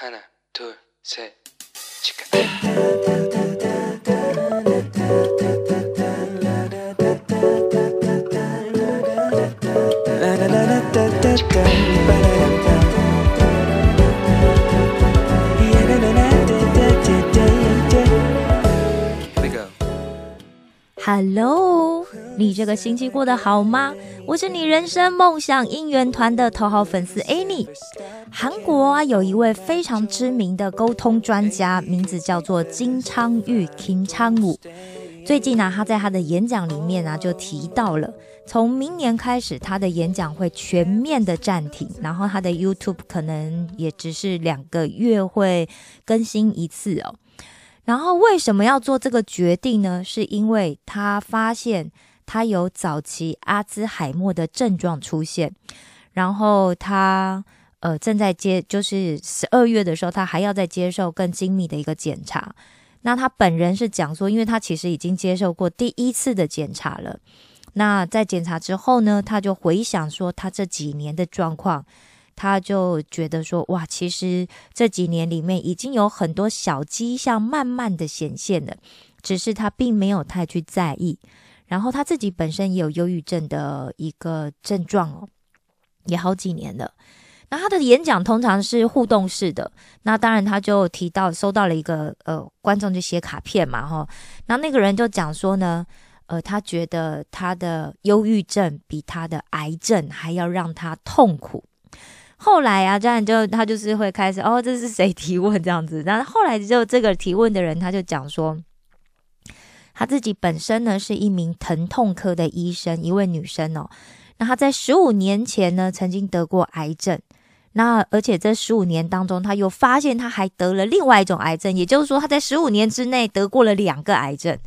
하나, 둘, 셋, 치카. Here we go. Hello，你这个星期过得好吗？ 我是你人生梦想应援团的头号粉丝 Annie。韩国啊，有一位非常知名的沟通专家，名字叫做金昌玉 Kim 昌武。最近呢、他在他的演讲里面啊，就提到了，从明年开始，他的演讲会全面的暂停，然后他的 YouTube 可能也只是两个月会更新一次哦。然后为什么要做这个决定呢？是因为他发现他有早期阿兹海默的症状出现，然后他呃正在接，就是十二月的时候，他还要再接受更精密的一个检查。那他本人是讲说，因为他其实已经接受过第一次的检查了。那在检查之后呢，他就回想说他这几年的状况，他就觉得说，哇，其实这几年里面已经有很多小迹象慢慢的显现了，只是他并没有太去在意。然后他自己本身也有忧郁症的一个症状哦，也好几年了。那他的演讲通常是互动式的，那当然他就提到收到了一个呃观众就写卡片嘛哈，那那个人就讲说呢，呃，他觉得他的忧郁症比他的癌症还要让他痛苦。后来啊，这样就他就是会开始哦，这是谁提问这样子，然后后来就这个提问的人他就讲说，他自己本身呢是一名疼痛科的医生，一位女生哦，那她在十五年前呢曾经得过癌症。那而且这十五年当中，他又发现他还得了另外一种癌症，也就是说他在十五年之内得过了两个癌症。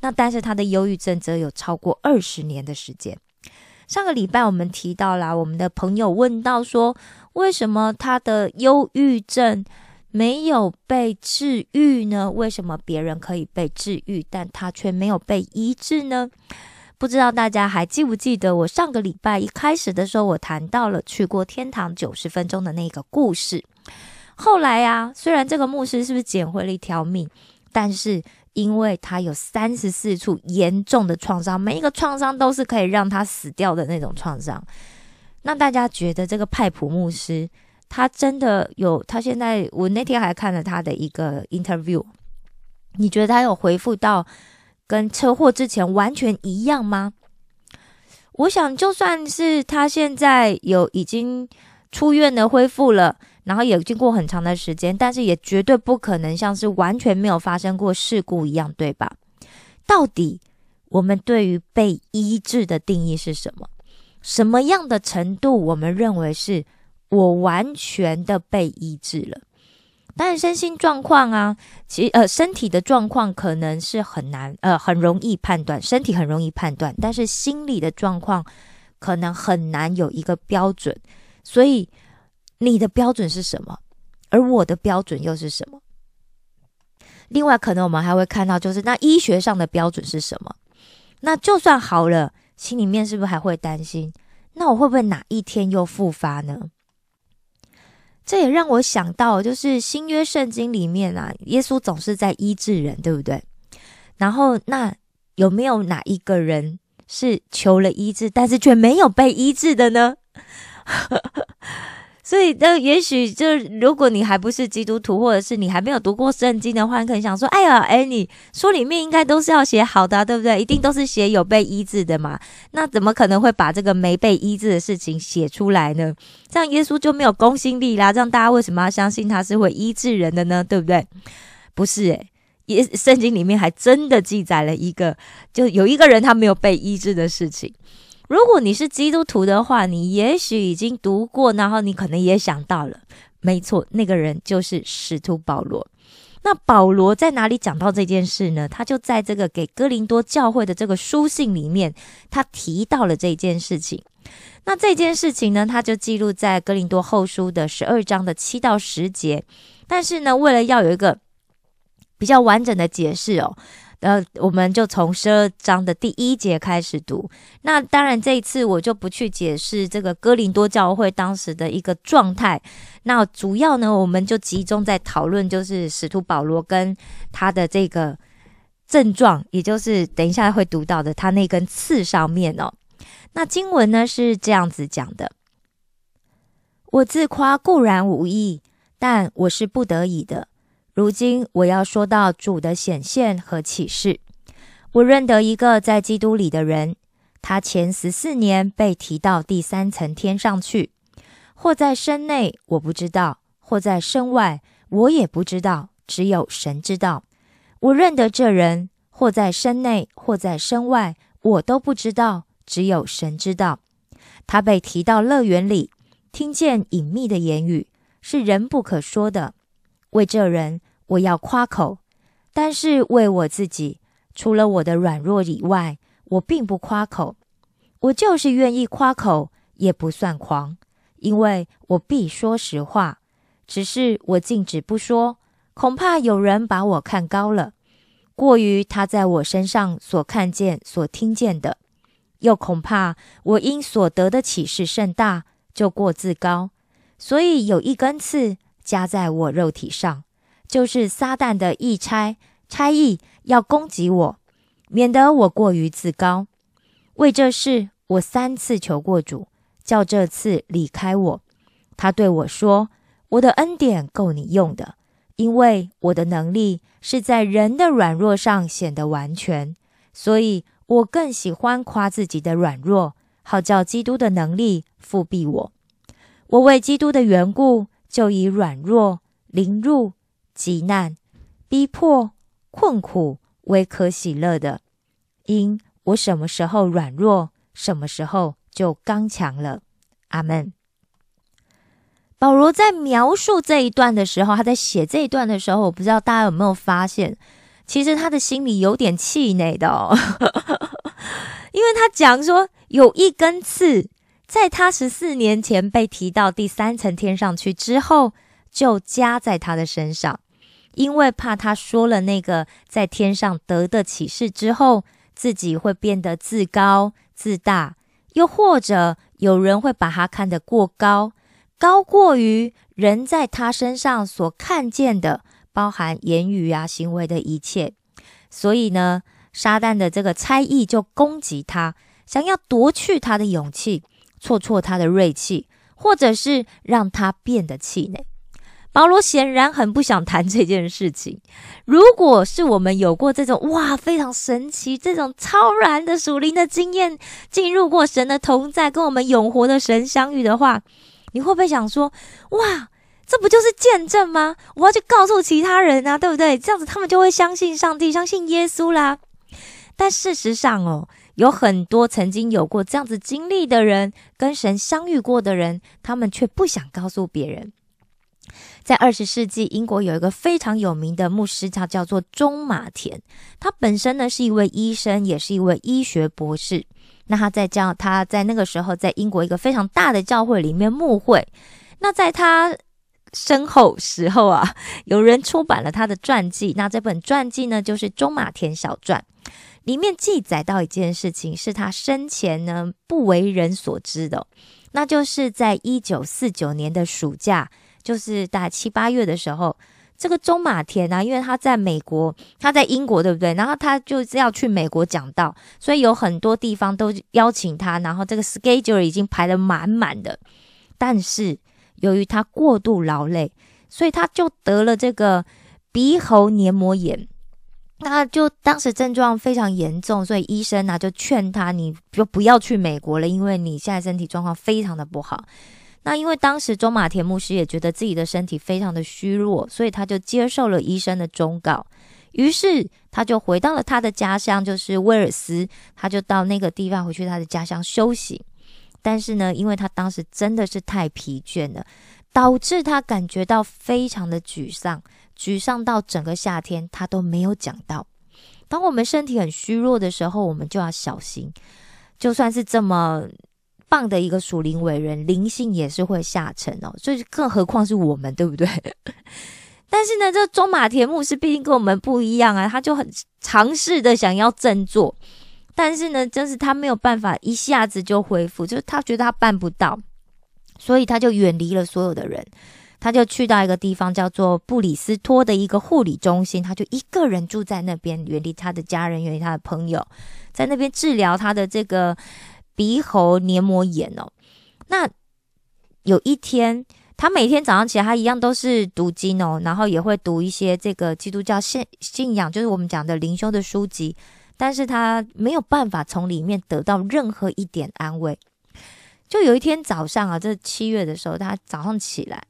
那但是他的忧郁症则有超过二十年的时间。上个礼拜我们提到啦，我们的朋友问到说，为什么他的忧郁症没有被治愈呢？为什么别人可以被治愈，但他却没有被医治呢？不知道大家还记不记得我上个礼拜一开始的时候，我谈到了去过天堂九十分钟的那个故事。后来啊，虽然这个牧师是不是捡回了一条命，但是因为他有三十四处严重的创伤，每一个创伤都是可以让他死掉的那种创伤。那大家觉得这个派普牧师，他真的有？他现在我那天还看了他的一个 interview，你觉得他有回复到？跟车祸之前完全一样吗？我想，就算是他现在有已经出院的恢复了，然后也经过很长的时间，但是也绝对不可能像是完全没有发生过事故一样，对吧？到底我们对于被医治的定义是什么？什么样的程度我们认为是我完全的被医治了？当然，身心状况啊，其呃，身体的状况可能是很难呃，很容易判断，身体很容易判断，但是心理的状况可能很难有一个标准。所以，你的标准是什么？而我的标准又是什么？另外，可能我们还会看到，就是那医学上的标准是什么？那就算好了，心里面是不是还会担心？那我会不会哪一天又复发呢？这也让我想到，就是新约圣经里面啊，耶稣总是在医治人，对不对？然后，那有没有哪一个人是求了医治，但是却没有被医治的呢？所以，那也许就，如果你还不是基督徒，或者是你还没有读过圣经的话，你可能想说：“哎呀，哎，你书里面应该都是要写好的，对不对？一定都是写有被医治的嘛？那怎么可能会把这个没被医治的事情写出来呢？这样耶稣就没有公信力啦。这样大家为什么要相信他是会医治人的呢？对不对？不是诶、耶圣经里面还真的记载了一个，就有一个人他没有被医治的事情。如果你是基督徒的话，你也许已经读过，然后你可能也想到了，没错，那个人就是使徒保罗。那保罗在哪里讲到这件事呢？他就在这个给哥林多教会的这个书信里面，他提到了这件事情。那这件事情呢，他就记录在哥林多后书的十二章的七到十节。但是呢，为了要有一个比较完整的解释哦。呃，我们就从十二章的第一节开始读。那当然，这一次我就不去解释这个哥林多教会当时的一个状态。那主要呢，我们就集中在讨论，就是使徒保罗跟他的这个症状，也就是等一下会读到的他那根刺上面哦。那经文呢是这样子讲的：我自夸固然无益，但我是不得已的。如今我要说到主的显现和启示。我认得一个在基督里的人，他前十四年被提到第三层天上去，或在身内，我不知道；或在身外，我也不知道。只有神知道。我认得这人，或在身内，或在身外，我都不知道。只有神知道。他被提到乐园里，听见隐秘的言语，是人不可说的。为这人，我要夸口；但是为我自己，除了我的软弱以外，我并不夸口。我就是愿意夸口，也不算狂，因为我必说实话。只是我禁止不说，恐怕有人把我看高了，过于他在我身上所看见、所听见的；又恐怕我因所得的启示甚大，就过自高。所以有一根刺。加在我肉体上，就是撒旦的意差差役要攻击我，免得我过于自高。为这事，我三次求过主，叫这次离开我。他对我说：“我的恩典够你用的，因为我的能力是在人的软弱上显得完全。所以我更喜欢夸自己的软弱，好叫基督的能力复庇我。我为基督的缘故。”就以软弱、凌辱、极难、逼迫、困苦为可喜乐的，因我什么时候软弱，什么时候就刚强了。阿门。保罗在描述这一段的时候，他在写这一段的时候，我不知道大家有没有发现，其实他的心里有点气馁的哦，因为他讲说有一根刺。在他十四年前被提到第三层天上去之后，就加在他的身上，因为怕他说了那个在天上得的启示之后，自己会变得自高自大，又或者有人会把他看得过高，高过于人在他身上所看见的，包含言语啊行为的一切。所以呢，撒旦的这个猜疑就攻击他，想要夺去他的勇气。挫挫他的锐气，或者是让他变得气馁。保罗显然很不想谈这件事情。如果是我们有过这种哇非常神奇、这种超然的属灵的经验，进入过神的同在，跟我们永活的神相遇的话，你会不会想说：哇，这不就是见证吗？我要去告诉其他人啊，对不对？这样子他们就会相信上帝，相信耶稣啦。但事实上哦。有很多曾经有过这样子经历的人，跟神相遇过的人，他们却不想告诉别人。在二十世纪，英国有一个非常有名的牧师，他叫做中马田。他本身呢是一位医生，也是一位医学博士。那他在教他在那个时候在英国一个非常大的教会里面牧会。那在他身后时候啊，有人出版了他的传记。那这本传记呢，就是《中马田小传》。里面记载到一件事情，是他生前呢不为人所知的，那就是在一九四九年的暑假，就是大概七八月的时候，这个中马田呢，因为他在美国，他在英国，对不对？然后他就是要去美国讲道，所以有很多地方都邀请他，然后这个 schedule 已经排得满满的。但是由于他过度劳累，所以他就得了这个鼻喉黏膜炎。那就当时症状非常严重，所以医生呢就劝他，你就不要去美国了，因为你现在身体状况非常的不好。那因为当时中马田牧师也觉得自己的身体非常的虚弱，所以他就接受了医生的忠告，于是他就回到了他的家乡，就是威尔斯，他就到那个地方回去他的家乡休息。但是呢，因为他当时真的是太疲倦了，导致他感觉到非常的沮丧。沮丧到整个夏天，他都没有讲到。当我们身体很虚弱的时候，我们就要小心。就算是这么棒的一个属灵伟人，灵性也是会下沉哦。所以，更何况是我们，对不对？但是呢，这中马田牧师毕竟跟我们不一样啊，他就很尝试的想要振作，但是呢，就是他没有办法一下子就恢复，就是他觉得他办不到，所以他就远离了所有的人，他就去到一个地方叫做布里斯托的一个护理中心，他就一个人住在那边，远离他的家人，远离他的朋友，在那边治疗他的这个鼻喉黏膜炎哦。那有一天。他每天早上起来，他一样都是读经哦，然后也会读一些这个基督教信信仰，就是我们讲的灵修的书籍。但是他没有办法从里面得到任何一点安慰。就有一天早上啊，这七月的时候，他早上起来，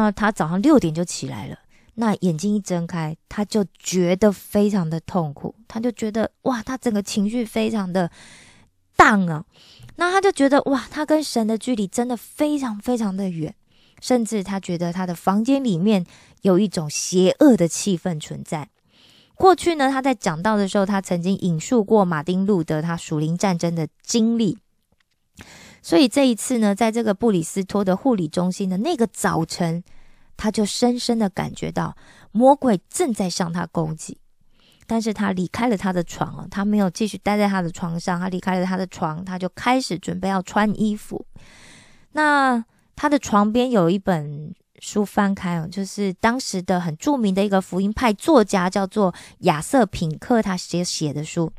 然他早上六点就起来了。那眼睛一睁开，他就觉得非常的痛苦，他就觉得哇，他整个情绪非常的荡啊。那他就觉得哇，他跟神的距离真的非常非常的远。甚至他觉得他的房间里面有一种邪恶的气氛存在。过去呢，他在讲道的时候，他曾经引述过马丁路德他属灵战争的经历。所以这一次呢，在这个布里斯托的护理中心的那个早晨，他就深深的感觉到魔鬼正在向他攻击。但是他离开了他的床啊，他没有继续待在他的床上，他离开了他的床，他就开始准备要穿衣服。那。他的床边有一本书，翻开哦，就是当时的很著名的一个福音派作家，叫做亚瑟品克，他写写的书。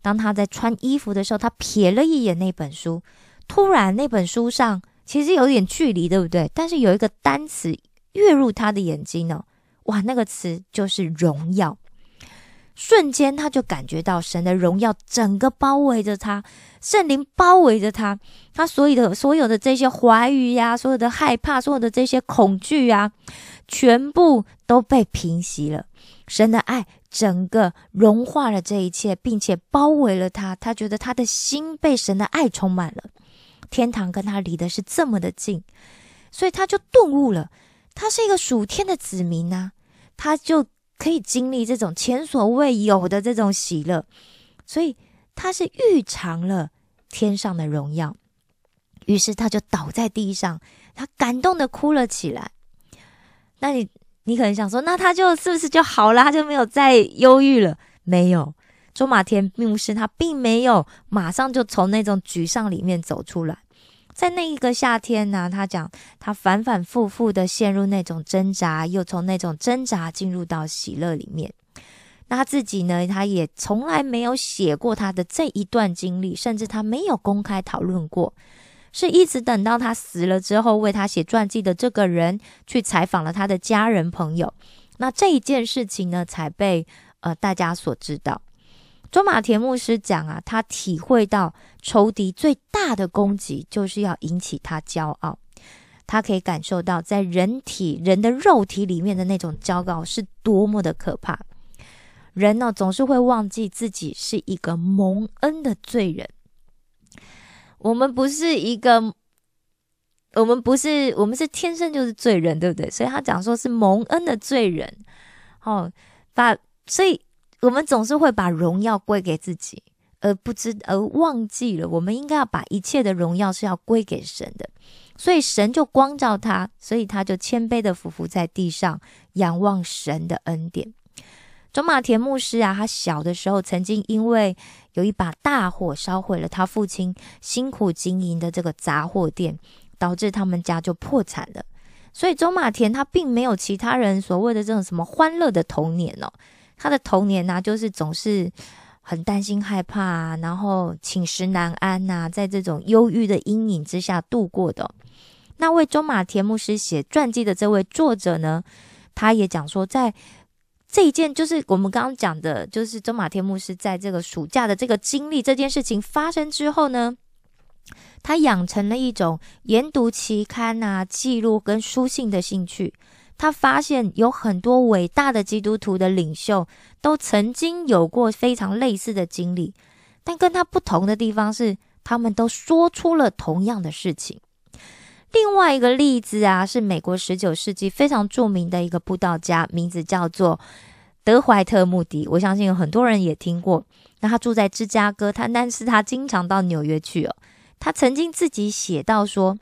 当他在穿衣服的时候，他瞥了一眼那本书，突然那本书上其实有点距离，对不对？但是有一个单词跃入他的眼睛呢，哇，那个词就是荣耀。瞬间，他就感觉到神的荣耀整个包围着他，圣灵包围着他，他所有的所有的这些怀疑呀，所有的害怕，所有的这些恐惧啊，全部都被平息了。神的爱整个融化了这一切，并且包围了他。他觉得他的心被神的爱充满了，天堂跟他离的是这么的近，所以他就顿悟了，他是一个属天的子民啊，他就。可以经历这种前所未有的这种喜乐，所以他是预尝了天上的荣耀，于是他就倒在地上，他感动的哭了起来。那你你可能想说，那他就是不是就好了？他就没有再忧郁了？没有，周马田牧师他并没有马上就从那种沮丧里面走出来。在那一个夏天呢，他讲他反反复复的陷入那种挣扎，又从那种挣扎进入到喜乐里面。那他自己呢，他也从来没有写过他的这一段经历，甚至他没有公开讨论过，是一直等到他死了之后，为他写传记的这个人去采访了他的家人朋友，那这一件事情呢，才被呃大家所知道。周马田牧师讲啊，他体会到仇敌最大的攻击就是要引起他骄傲。他可以感受到，在人体人的肉体里面的那种骄傲是多么的可怕。人呢，总是会忘记自己是一个蒙恩的罪人。我们不是一个，我们不是，我们是天生就是罪人，对不对？所以他讲说是蒙恩的罪人。哦，把所以。我们总是会把荣耀归给自己，而不知而忘记了，我们应该要把一切的荣耀是要归给神的。所以神就光照他，所以他就谦卑的伏伏在地上，仰望神的恩典。中马田牧师啊，他小的时候曾经因为有一把大火烧毁了他父亲辛苦经营的这个杂货店，导致他们家就破产了。所以中马田他并没有其他人所谓的这种什么欢乐的童年哦。他的童年呢，就是总是很担心、害怕，然后寝食难安呐，在这种忧郁的阴影之下度过的。那为中马田牧师写传记的这位作者呢，他也讲说，在这一件就是我们刚刚讲的，就是中马田牧师在这个暑假的这个经历这件事情发生之后呢，他养成了一种研读期刊啊、记录跟书信的兴趣。他发现有很多伟大的基督徒的领袖都曾经有过非常类似的经历，但跟他不同的地方是，他们都说出了同样的事情。另外一个例子啊，是美国十九世纪非常著名的一个布道家，名字叫做德怀特·穆迪。我相信有很多人也听过。那他住在芝加哥，他但是他经常到纽约去哦。他曾经自己写到说。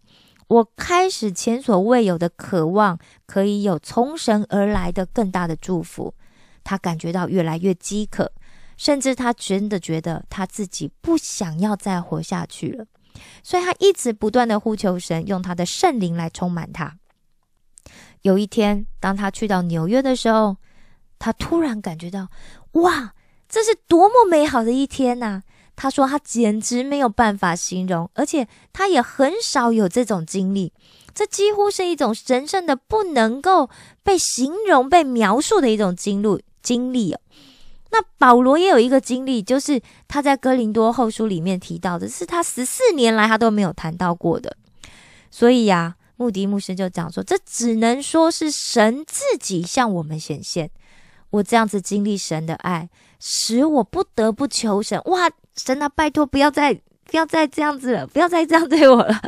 我开始前所未有的渴望，可以有从神而来的更大的祝福。他感觉到越来越饥渴，甚至他真的觉得他自己不想要再活下去了。所以他一直不断的呼求神，用他的圣灵来充满他。有一天，当他去到纽约的时候，他突然感觉到，哇，这是多么美好的一天呐！他说他简直没有办法形容，而且他也很少有这种经历。这几乎是一种神圣的、不能够被形容、被描述的一种经历经历哦。那保罗也有一个经历，就是他在哥林多后书里面提到的，是他十四年来他都没有谈到过的。所以呀，穆迪牧师就讲说，这只能说是神自己向我们显现。我这样子经历神的爱，使我不得不求神。哇，神啊，拜托，不要再不要再这样子了，不要再这样对我了，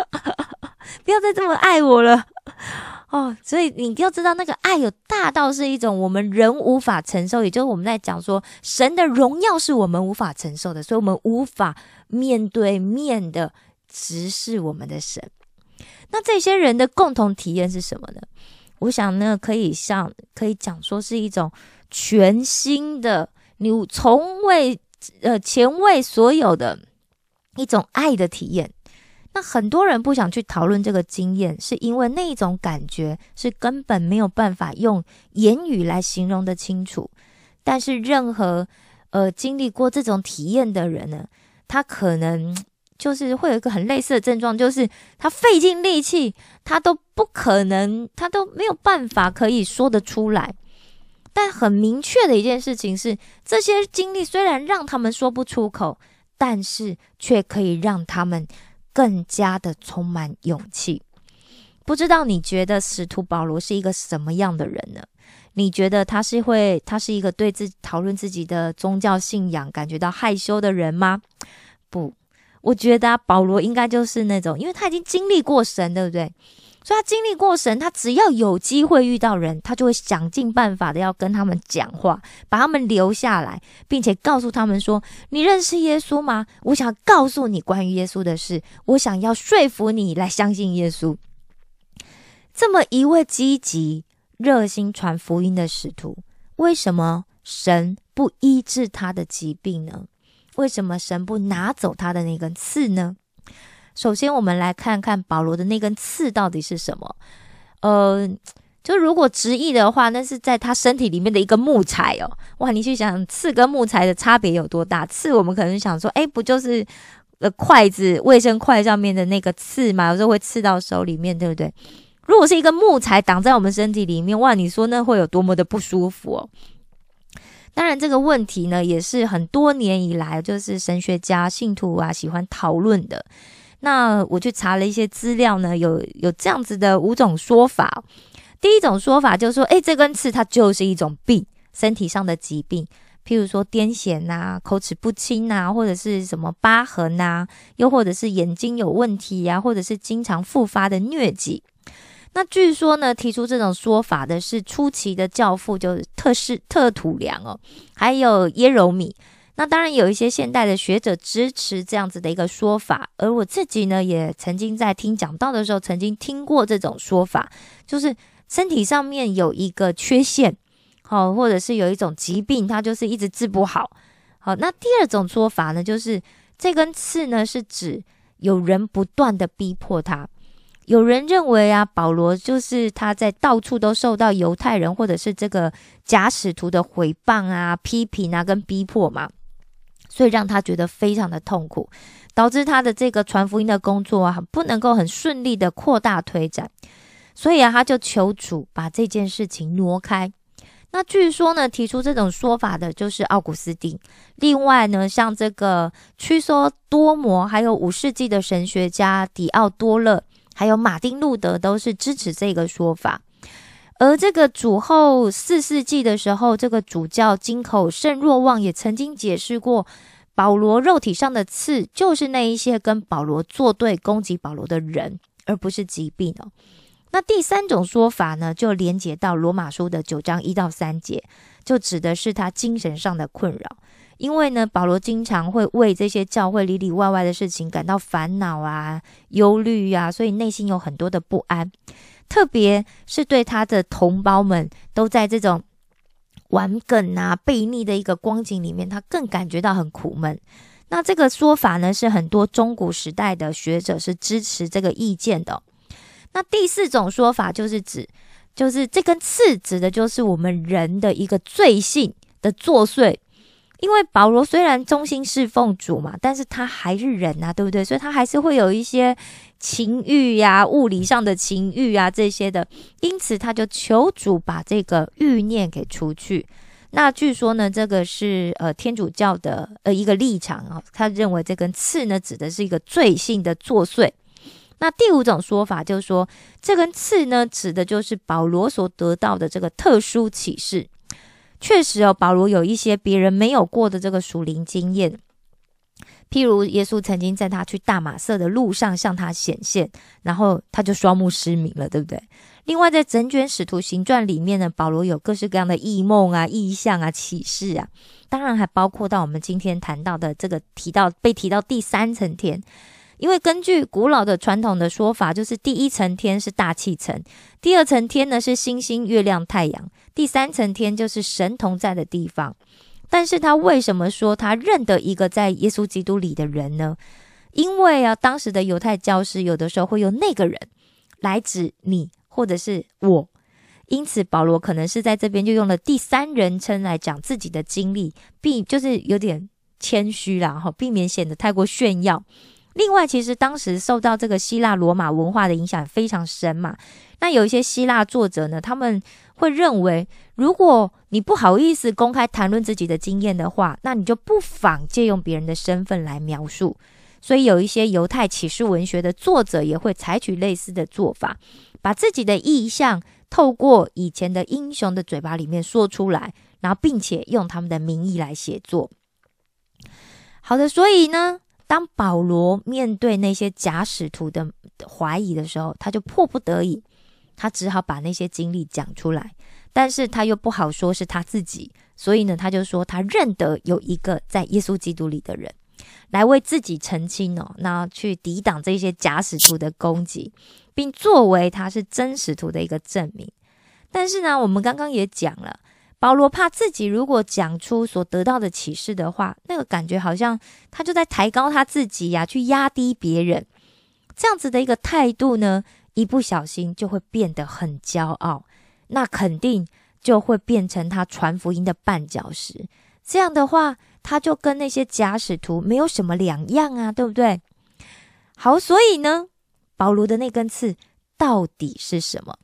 不要再这么爱我了。哦，所以你要知道，那个爱有大到是一种我们人无法承受，也就是我们在讲说，神的荣耀是我们无法承受的，所以我们无法面对面的直视我们的神。那这些人的共同体验是什么呢？我想呢，可以像可以讲说是一种。全新的，你从未呃前卫所有的一种爱的体验。那很多人不想去讨论这个经验，是因为那种感觉是根本没有办法用言语来形容的清楚。但是任何呃经历过这种体验的人呢，他可能就是会有一个很类似的症状，就是他费尽力气，他都不可能，他都没有办法可以说得出来。但很明确的一件事情是，这些经历虽然让他们说不出口，但是却可以让他们更加的充满勇气。不知道你觉得使徒保罗是一个什么样的人呢？你觉得他是会，他是一个对自讨论自己的宗教信仰感觉到害羞的人吗？不，我觉得保罗应该就是那种，因为他已经经历过神，对不对？所以他经历过神，他只要有机会遇到人，他就会想尽办法的要跟他们讲话，把他们留下来，并且告诉他们说：“你认识耶稣吗？我想告诉你关于耶稣的事，我想要说服你来相信耶稣。”这么一位积极、热心传福音的使徒，为什么神不医治他的疾病呢？为什么神不拿走他的那根刺呢？首先，我们来看看保罗的那根刺到底是什么。呃，就如果直译的话，那是在他身体里面的一个木材哦。哇，你去想刺跟木材的差别有多大？刺我们可能想说，哎，不就是呃筷子、卫生筷上面的那个刺嘛？有时候会刺到手里面，对不对？如果是一个木材挡在我们身体里面，哇，你说那会有多么的不舒服哦？当然，这个问题呢，也是很多年以来，就是神学家、信徒啊喜欢讨论的。那我去查了一些资料呢，有有这样子的五种说法。第一种说法就是说，诶，这根刺它就是一种病，身体上的疾病，譬如说癫痫呐、口齿不清呐，或者是什么疤痕呐，又或者是眼睛有问题呀，或者是经常复发的疟疾。那据说呢，提出这种说法的是初期的教父，就是特是特土良哦，还有耶柔米。那当然有一些现代的学者支持这样子的一个说法，而我自己呢，也曾经在听讲道的时候，曾经听过这种说法，就是身体上面有一个缺陷，好，或者是有一种疾病，它就是一直治不好。好，那第二种说法呢，就是这根刺呢，是指有人不断的逼迫他。有人认为啊，保罗就是他在到处都受到犹太人或者是这个假使徒的毁谤啊、批评啊跟逼迫嘛。所以让他觉得非常的痛苦，导致他的这个传福音的工作啊，不能够很顺利的扩大推展。所以啊，他就求主把这件事情挪开。那据说呢，提出这种说法的就是奥古斯丁。另外呢，像这个屈梭多摩，还有五世纪的神学家迪奥多勒，还有马丁路德，都是支持这个说法。而这个主后四世纪的时候，这个主教金口圣若望也曾经解释过，保罗肉体上的刺就是那一些跟保罗作对、攻击保罗的人，而不是疾病哦。那第三种说法呢，就连接到罗马书的九章一到三节，就指的是他精神上的困扰，因为呢，保罗经常会为这些教会里里外外的事情感到烦恼啊、忧虑啊，所以内心有很多的不安。特别是对他的同胞们都在这种玩梗啊、悖逆的一个光景里面，他更感觉到很苦闷。那这个说法呢，是很多中古时代的学者是支持这个意见的。那第四种说法就是指，就是这根刺指的就是我们人的一个罪性的作祟。因为保罗虽然忠心侍奉主嘛，但是他还是人啊，对不对？所以他还是会有一些情欲呀、物理上的情欲啊这些的。因此他就求主把这个欲念给除去。那据说呢，这个是呃天主教的呃一个立场啊，他认为这根刺呢指的是一个罪性的作祟。那第五种说法就是说，这根刺呢指的就是保罗所得到的这个特殊启示。确实哦，保罗有一些别人没有过的这个属灵经验，譬如耶稣曾经在他去大马色的路上向他显现，然后他就双目失明了，对不对？另外，在整卷使徒行传里面呢，保罗有各式各样的异梦啊、异象啊、启示啊，当然还包括到我们今天谈到的这个提到被提到第三层天，因为根据古老的传统的说法，就是第一层天是大气层，第二层天呢是星星、月亮、太阳，第三层天就是神同在的地方。但是他为什么说他认得一个在耶稣基督里的人呢？因为啊，当时的犹太教师有的时候会用那个人来指你。或者是我，因此保罗可能是在这边就用了第三人称来讲自己的经历，避就是有点谦虚啦，哈，避免显得太过炫耀。另外，其实当时受到这个希腊罗马文化的影响非常深嘛，那有一些希腊作者呢，他们会认为，如果你不好意思公开谈论自己的经验的话，那你就不妨借用别人的身份来描述。所以，有一些犹太启示文学的作者也会采取类似的做法。把自己的意象透过以前的英雄的嘴巴里面说出来，然后并且用他们的名义来写作。好的，所以呢，当保罗面对那些假使徒的怀疑的时候，他就迫不得已，他只好把那些经历讲出来。但是他又不好说是他自己，所以呢，他就说他认得有一个在耶稣基督里的人。来为自己澄清哦，那去抵挡这些假使徒的攻击，并作为他是真使徒的一个证明。但是呢，我们刚刚也讲了，保罗怕自己如果讲出所得到的启示的话，那个感觉好像他就在抬高他自己呀，去压低别人。这样子的一个态度呢，一不小心就会变得很骄傲，那肯定就会变成他传福音的绊脚石。这样的话。他就跟那些假使徒没有什么两样啊，对不对？好，所以呢，保罗的那根刺到底是什么？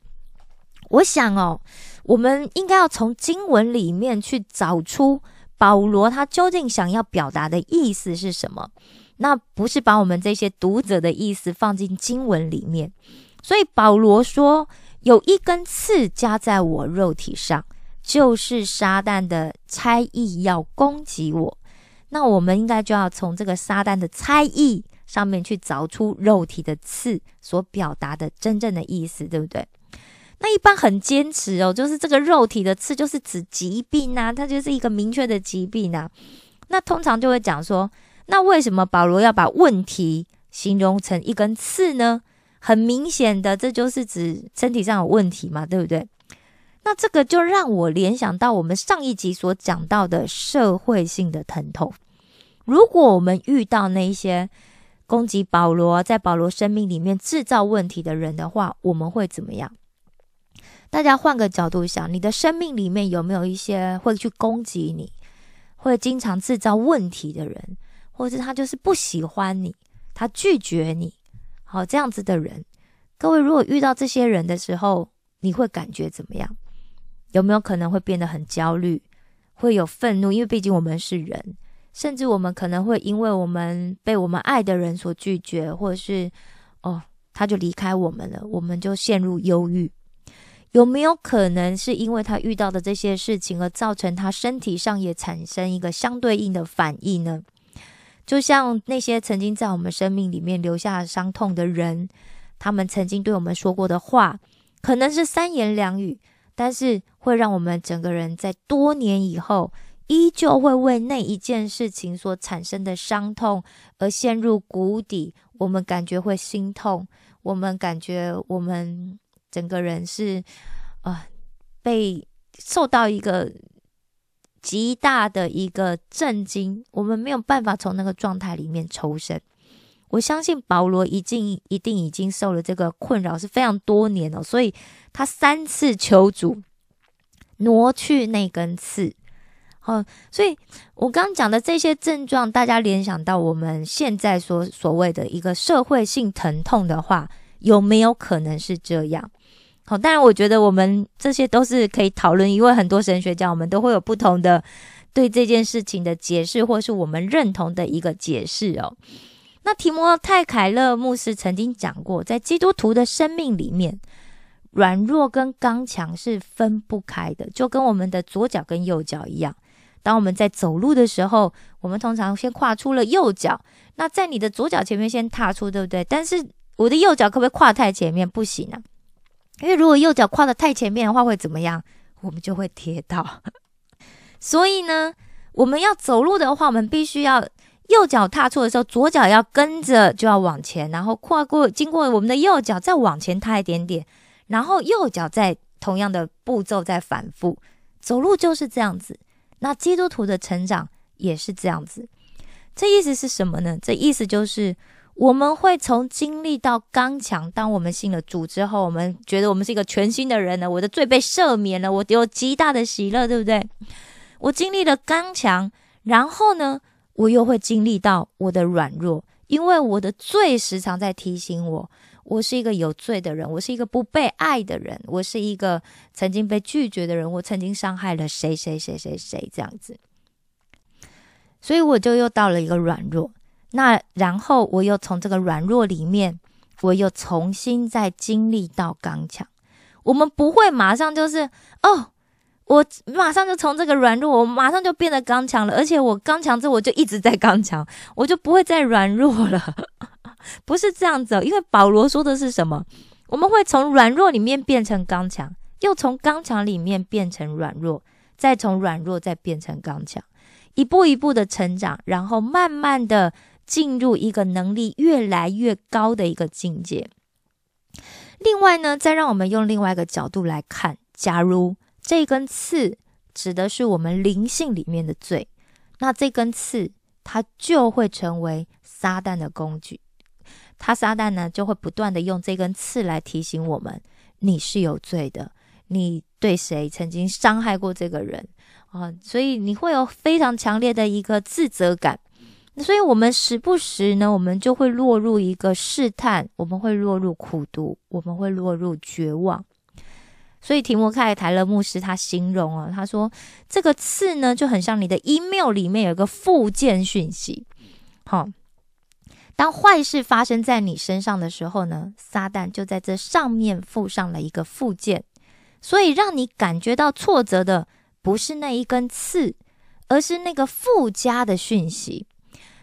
我想哦，我们应该要从经文里面去找出保罗他究竟想要表达的意思是什么。那不是把我们这些读者的意思放进经文里面。所以保罗说，有一根刺加在我肉体上。就是撒旦的猜疑要攻击我，那我们应该就要从这个撒旦的猜疑上面去找出肉体的刺所表达的真正的意思，对不对？那一般很坚持哦，就是这个肉体的刺就是指疾病啊，它就是一个明确的疾病啊。那通常就会讲说，那为什么保罗要把问题形容成一根刺呢？很明显的，这就是指身体上有问题嘛，对不对？那这个就让我联想到我们上一集所讲到的社会性的疼痛。如果我们遇到那些攻击保罗，在保罗生命里面制造问题的人的话，我们会怎么样？大家换个角度想，你的生命里面有没有一些会去攻击你、会经常制造问题的人，或者他就是不喜欢你，他拒绝你，好这样子的人？各位，如果遇到这些人的时候，你会感觉怎么样？有没有可能会变得很焦虑，会有愤怒？因为毕竟我们是人，甚至我们可能会因为我们被我们爱的人所拒绝，或者是哦，他就离开我们了，我们就陷入忧郁。有没有可能是因为他遇到的这些事情而造成他身体上也产生一个相对应的反应呢？就像那些曾经在我们生命里面留下伤痛的人，他们曾经对我们说过的话，可能是三言两语。但是会让我们整个人在多年以后依旧会为那一件事情所产生的伤痛而陷入谷底。我们感觉会心痛，我们感觉我们整个人是啊，被受到一个极大的一个震惊，我们没有办法从那个状态里面抽身。我相信保罗一定一定已经受了这个困扰是非常多年了，所以他三次求主挪去那根刺。好，所以我刚讲的这些症状，大家联想到我们现在所所谓的一个社会性疼痛的话，有没有可能是这样？好，当然我觉得我们这些都是可以讨论，因为很多神学家我们都会有不同的对这件事情的解释，或是我们认同的一个解释哦。那提摩太凯勒牧师曾经讲过，在基督徒的生命里面，软弱跟刚强是分不开的，就跟我们的左脚跟右脚一样。当我们在走路的时候，我们通常先跨出了右脚，那在你的左脚前面先踏出，对不对？但是我的右脚可不可以跨太前面？不行啊，因为如果右脚跨的太前面的话，会怎么样？我们就会跌倒。所以呢，我们要走路的话，我们必须要右脚踏错的时候，左脚要跟着就要往前，然后跨过经过我们的右脚，再往前踏一点点，然后右脚再同样的步骤再反复走路，就是这样子。那基督徒的成长也是这样子，这意思是什么呢？这意思就是我们会从经历到刚强。当我们信了主之后，我们觉得我们是一个全新的人了，我的罪被赦免了，我有极大的喜乐，对不对？我经历了刚强，然后呢，我又会经历到我的软弱，因为我的罪时常在提醒我。我是一个有罪的人，我是一个不被爱的人，我是一个曾经被拒绝的人，我曾经伤害了谁谁谁谁谁这样子，所以我就又到了一个软弱，那然后我又从这个软弱里面，我又重新再经历到刚强。我们不会马上就是哦，我马上就从这个软弱，我马上就变得刚强了，而且我刚强之后我就一直在刚强，我就不会再软弱了。不是这样子，因为保罗说的是什么？我们会从软弱里面变成刚强，又从刚强里面变成软弱，再从软弱再变成刚强，一步一步的成长，然后慢慢的进入一个能力越来越高的一个境界。另外呢，再让我们用另外一个角度来看，假如这根刺指的是我们灵性里面的罪，那这根刺它就会成为撒旦的工具。他撒旦呢，就会不断的用这根刺来提醒我们，你是有罪的，你对谁曾经伤害过这个人啊？所以你会有非常强烈的一个自责感。所以，我们时不时呢，我们就会落入一个试探，我们会落入苦读，我们会落入绝望。所以，提摩太台勒牧师他形容啊，他说这个刺呢，就很像你的 email 里面有一个附件讯息，好。当坏事发生在你身上的时候呢，撒旦就在这上面附上了一个附件，所以让你感觉到挫折的不是那一根刺，而是那个附加的讯息。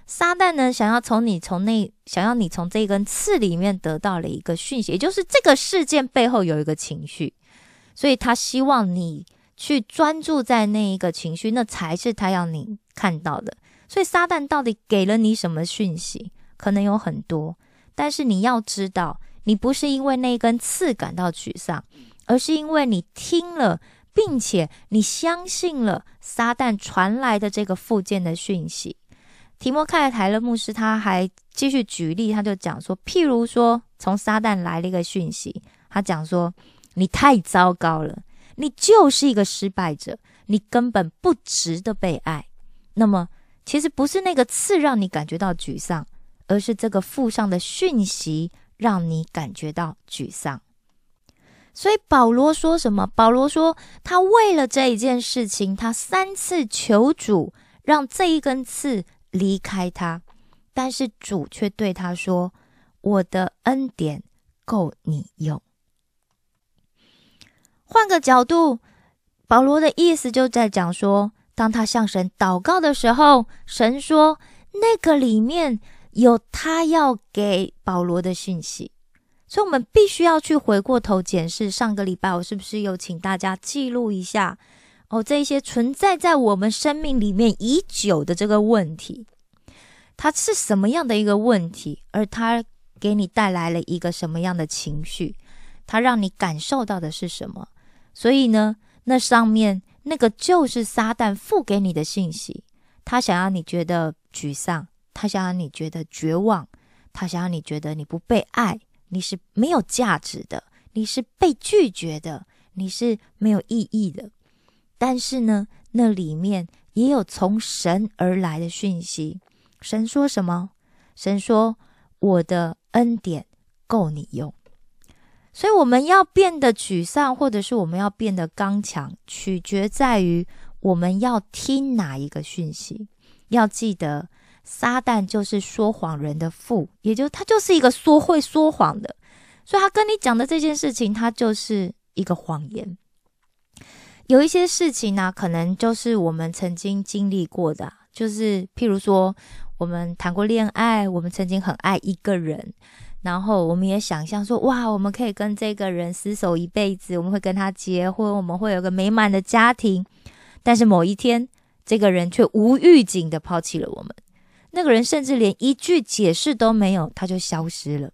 撒旦呢，想要从你从那想要你从这根刺里面得到了一个讯息，也就是这个事件背后有一个情绪，所以他希望你去专注在那一个情绪，那才是他要你看到的。所以撒旦到底给了你什么讯息？可能有很多，但是你要知道，你不是因为那根刺感到沮丧，而是因为你听了，并且你相信了撒旦传来的这个附件的讯息。提摩太台勒牧师他还继续举例，他就讲说，譬如说，从撒旦来了一个讯息，他讲说，你太糟糕了，你就是一个失败者，你根本不值得被爱。那么，其实不是那个刺让你感觉到沮丧。而是这个附上的讯息让你感觉到沮丧，所以保罗说什么？保罗说他为了这一件事情，他三次求主让这一根刺离开他，但是主却对他说：“我的恩典够你用。”换个角度，保罗的意思就在讲说，当他向神祷告的时候，神说那个里面。有他要给保罗的讯息，所以我们必须要去回过头检视上个礼拜我是不是有请大家记录一下哦，这些存在在我们生命里面已久的这个问题，它是什么样的一个问题？而它给你带来了一个什么样的情绪？它让你感受到的是什么？所以呢，那上面那个就是撒旦付给你的信息，他想要你觉得沮丧，他想要你觉得绝望，他想要你觉得你不被爱，你是没有价值的，你是被拒绝的，你是没有意义的。但是呢，那里面也有从神而来的讯息。神说什么？神说：“我的恩典够你用。”所以我们要变得沮丧，或者是我们要变得刚强，取决在于我们要听哪一个讯息。要记得，撒旦就是说谎人的父，也就他就是一个说会说谎的，所以他跟你讲的这件事情，他就是一个谎言。有一些事情呢，可能就是我们曾经经历过的，就是譬如说，我们谈过恋爱，我们曾经很爱一个人。然后我们也想象说，哇，我们可以跟这个人厮守一辈子，我们会跟他结婚，我们会有个美满的家庭。但是某一天，这个人却无预警的抛弃了我们。那个人甚至连一句解释都没有，他就消失了。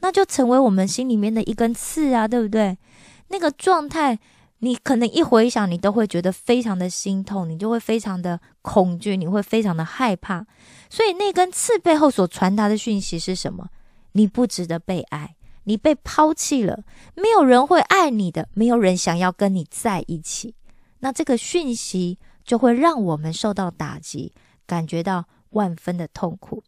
那就成为我们心里面的一根刺啊，对不对？那个状态，你可能一回想，你都会觉得非常的心痛，你就会非常的恐惧，你会非常的害怕。所以那根刺背后所传达的讯息是什么？你不值得被爱，你被抛弃了，没有人会爱你的，没有人想要跟你在一起。那这个讯息就会让我们受到打击，感觉到万分的痛苦。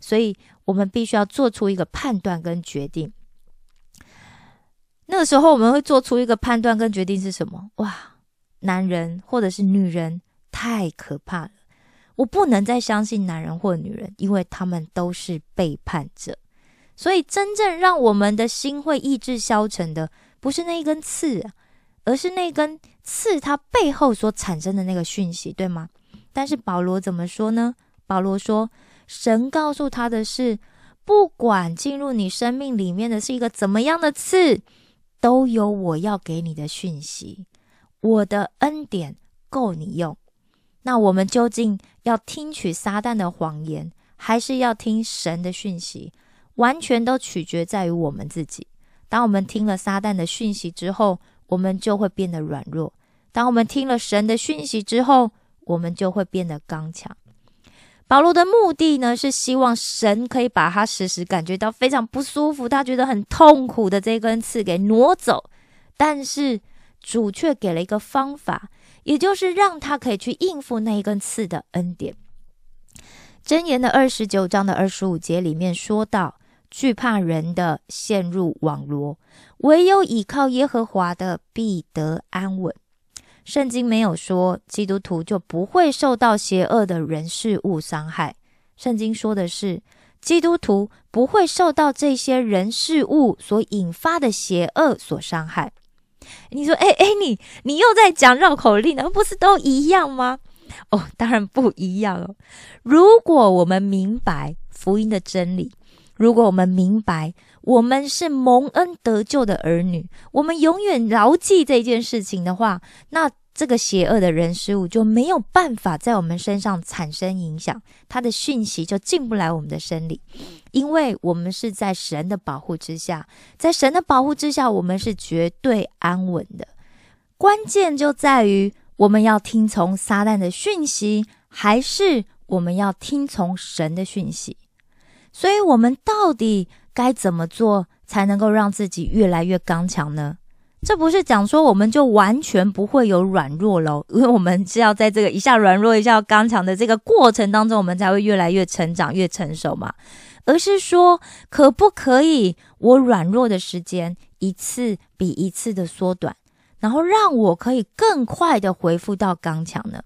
所以，我们必须要做出一个判断跟决定。那个时候，我们会做出一个判断跟决定是什么？哇，男人或者是女人太可怕了，我不能再相信男人或女人，因为他们都是背叛者。所以，真正让我们的心会意志消沉的，不是那一根刺，而是那根刺它背后所产生的那个讯息，对吗？但是保罗怎么说呢？保罗说，神告诉他的是，不管进入你生命里面的是一个怎么样的刺，都有我要给你的讯息。我的恩典够你用。那我们究竟要听取撒旦的谎言，还是要听神的讯息？完全都取决在于我们自己。当我们听了撒旦的讯息之后，我们就会变得软弱；当我们听了神的讯息之后，我们就会变得刚强。保罗的目的呢，是希望神可以把他时时感觉到非常不舒服、他觉得很痛苦的这根刺给挪走。但是主却给了一个方法，也就是让他可以去应付那一根刺的恩典。箴言的二十九章的二十五节里面说到。惧怕人的陷入网罗，唯有倚靠耶和华的必得安稳。圣经没有说基督徒就不会受到邪恶的人事物伤害，圣经说的是基督徒不会受到这些人事物所引发的邪恶所伤害。你说，哎哎，你你又在讲绕口令呢？不是都一样吗？哦，当然不一样哦。如果我们明白福音的真理。如果我们明白我们是蒙恩得救的儿女，我们永远牢记这件事情的话，那这个邪恶的人事物就没有办法在我们身上产生影响，他的讯息就进不来我们的身里，因为我们是在神的保护之下，在神的保护之下，我们是绝对安稳的。关键就在于我们要听从撒旦的讯息，还是我们要听从神的讯息。所以，我们到底该怎么做才能够让自己越来越刚强呢？这不是讲说我们就完全不会有软弱喽，因为我们是要在这个一下软弱一下刚强的这个过程当中，我们才会越来越成长、越成熟嘛。而是说，可不可以我软弱的时间一次比一次的缩短，然后让我可以更快的恢复到刚强呢？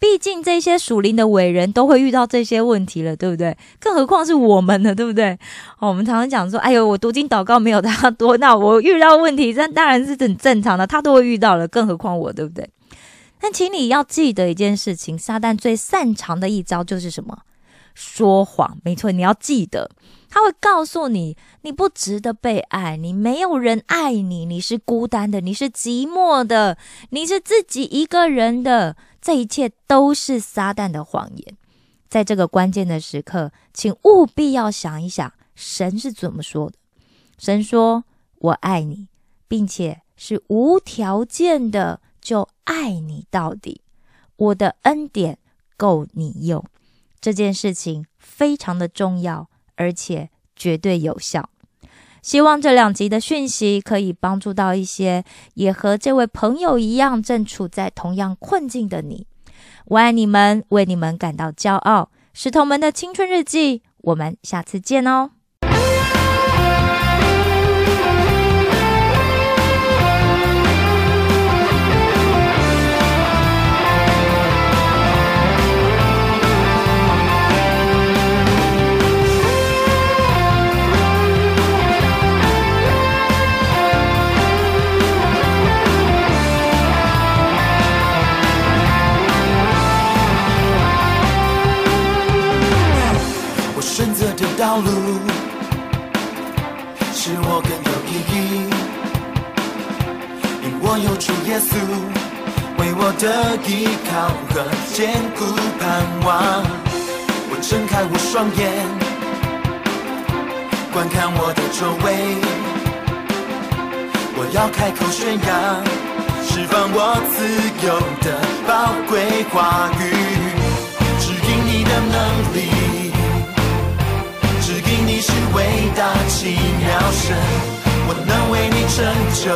毕竟这些属灵的伟人都会遇到这些问题了，对不对？更何况是我们呢，对不对？哦，我们常常讲说，哎呦，我读经祷告没有他多，那我遇到问题，这当然是很正常的，他都会遇到了，更何况我，对不对？但请你要记得一件事情，撒旦最擅长的一招就是什么？说谎。没错，你要记得，他会告诉你，你不值得被爱，你没有人爱你，你是孤单的，你是寂寞的，你是自己一个人的。这一切都是撒旦的谎言。在这个关键的时刻，请务必要想一想，神是怎么说的。神说：“我爱你，并且是无条件的，就爱你到底。我的恩典够你用。”这件事情非常的重要。而且绝对有效。希望这两集的讯息可以帮助到一些也和这位朋友一样正处在同样困境的你。我爱你们，为你们感到骄傲。石头们的青春日记，我们下次见哦。双眼，观看我的周围，我要开口宣扬，释放我自由的宝贵话语，指引你的能力。指引你是伟大奇妙神，我能为你成就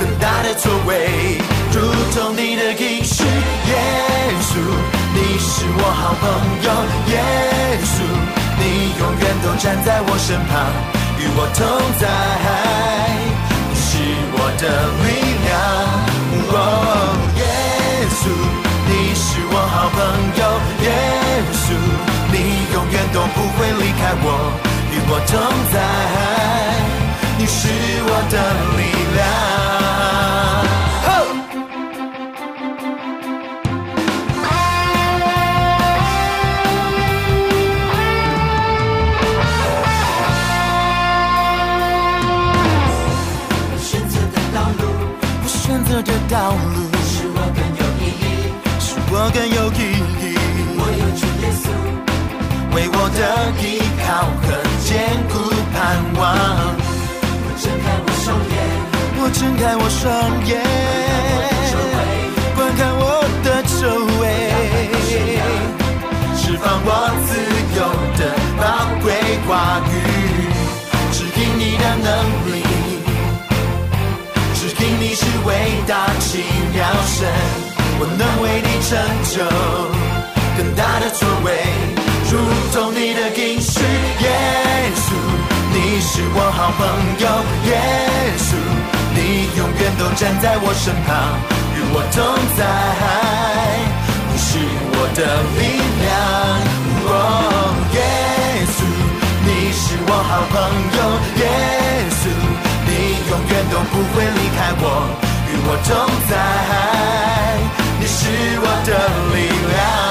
更大的作为，如同你的应许，耶稣，你是我好朋友，耶稣，你永远都站在我身旁，与我同在，你是我的力量，哦，耶稣，你是我好朋友，耶稣。你永远都不会离开我，与我同在，你是我的道路，使我更有意义，使我更有意义。我有主耶稣。为我的依靠和坚固盼望，我睁开我双眼，我睁开我双眼，伟大奇妙神，我能为你成就更大的作为。如同你的应许，耶稣，你是我好朋友，耶稣，你永远都站在我身旁，与我同在，你是我的我同在，你是我的力量。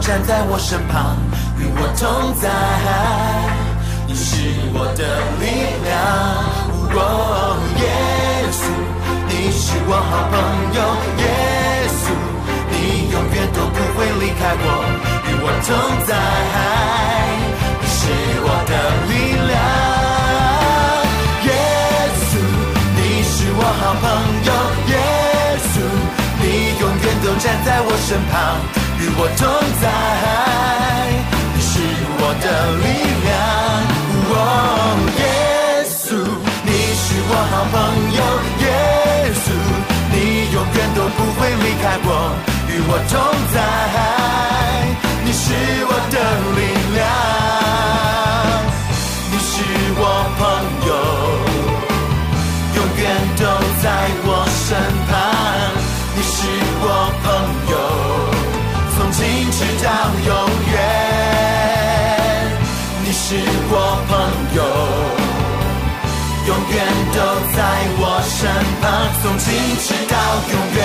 站在我身旁，与我同在，你是我的力量。哦，耶稣，你是我好朋友，耶稣，你永远都不会离开我，与我同在，你是我的力量。耶稣，你是我好朋友，耶稣，你永远都站在我身旁。与我同在，你是我的力量。哦，耶稣，你是我好朋友。耶稣，你永远都不会离开我。与我同在，你是我的力量。你是我朋友。直到永远，你是我朋友。永远都在我身旁，从今直到永远。